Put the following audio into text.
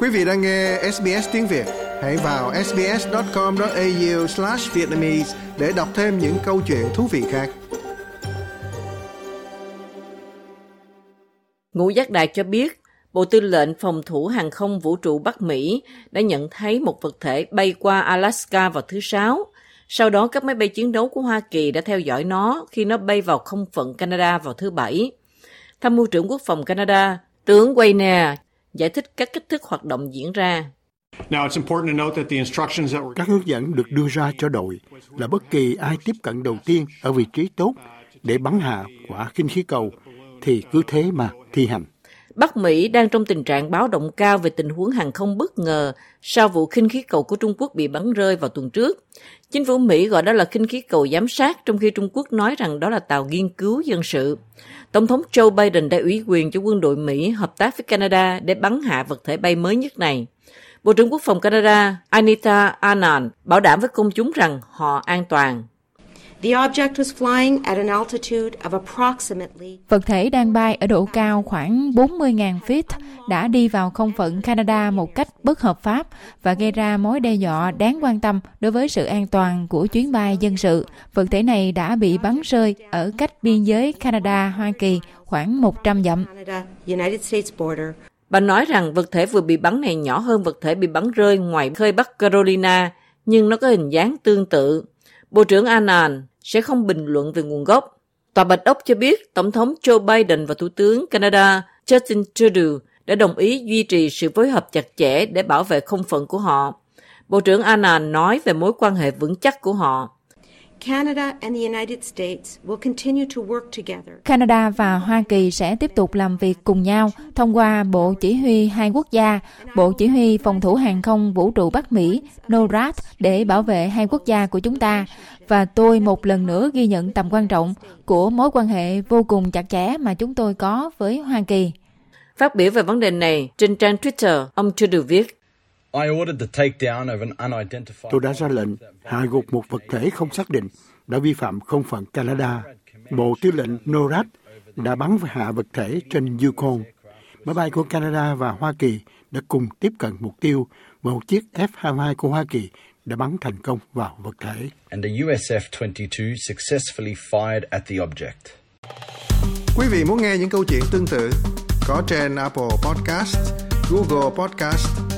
Quý vị đang nghe SBS tiếng Việt, hãy vào sbs.com.au/vietnamese để đọc thêm những câu chuyện thú vị khác. Ngũ Giác đài cho biết, Bộ Tư lệnh Phòng thủ Hàng không Vũ trụ Bắc Mỹ đã nhận thấy một vật thể bay qua Alaska vào thứ Sáu. Sau đó, các máy bay chiến đấu của Hoa Kỳ đã theo dõi nó khi nó bay vào không phận Canada vào thứ Bảy. Tham mưu trưởng Quốc phòng Canada, tướng Wayne giải thích các cách thức hoạt động diễn ra. Các hướng dẫn được đưa ra cho đội là bất kỳ ai tiếp cận đầu tiên ở vị trí tốt để bắn hạ quả khinh khí cầu thì cứ thế mà thi hành. Bắc Mỹ đang trong tình trạng báo động cao về tình huống hàng không bất ngờ sau vụ khinh khí cầu của Trung Quốc bị bắn rơi vào tuần trước. Chính phủ Mỹ gọi đó là khinh khí cầu giám sát, trong khi Trung Quốc nói rằng đó là tàu nghiên cứu dân sự. Tổng thống Joe Biden đã ủy quyền cho quân đội Mỹ hợp tác với Canada để bắn hạ vật thể bay mới nhất này. Bộ trưởng Quốc phòng Canada Anita Anand bảo đảm với công chúng rằng họ an toàn. Vật thể đang bay ở độ cao khoảng 40.000 feet đã đi vào không phận Canada một cách bất hợp pháp và gây ra mối đe dọa đáng quan tâm đối với sự an toàn của chuyến bay dân sự. Vật thể này đã bị bắn rơi ở cách biên giới Canada-Hoa Kỳ khoảng 100 dặm. Bà nói rằng vật thể vừa bị bắn này nhỏ hơn vật thể bị bắn rơi ngoài khơi Bắc Carolina, nhưng nó có hình dáng tương tự. Bộ trưởng Anand sẽ không bình luận về nguồn gốc. Tòa Bạch Ốc cho biết Tổng thống Joe Biden và Thủ tướng Canada Justin Trudeau đã đồng ý duy trì sự phối hợp chặt chẽ để bảo vệ không phận của họ. Bộ trưởng Anand nói về mối quan hệ vững chắc của họ. Canada và Hoa Kỳ sẽ tiếp tục làm việc cùng nhau thông qua Bộ Chỉ huy hai quốc gia, Bộ Chỉ huy Phòng thủ Hàng không Vũ trụ Bắc Mỹ, NORAD, để bảo vệ hai quốc gia của chúng ta. Và tôi một lần nữa ghi nhận tầm quan trọng của mối quan hệ vô cùng chặt chẽ mà chúng tôi có với Hoa Kỳ. Phát biểu về vấn đề này trên trang Twitter, ông Trudeau viết, Tôi đã ra lệnh hạ gục một vật thể không xác định đã vi phạm không phận Canada. Bộ Tư lệnh NORAD đã bắn hạ vật thể trên Yukon. Máy bay của Canada và Hoa Kỳ đã cùng tiếp cận mục tiêu và một chiếc F-22 của Hoa Kỳ đã bắn thành công vào vật thể. And the USF-22 successfully fired at the object. Quý vị muốn nghe những câu chuyện tương tự có trên Apple Podcast, Google Podcast,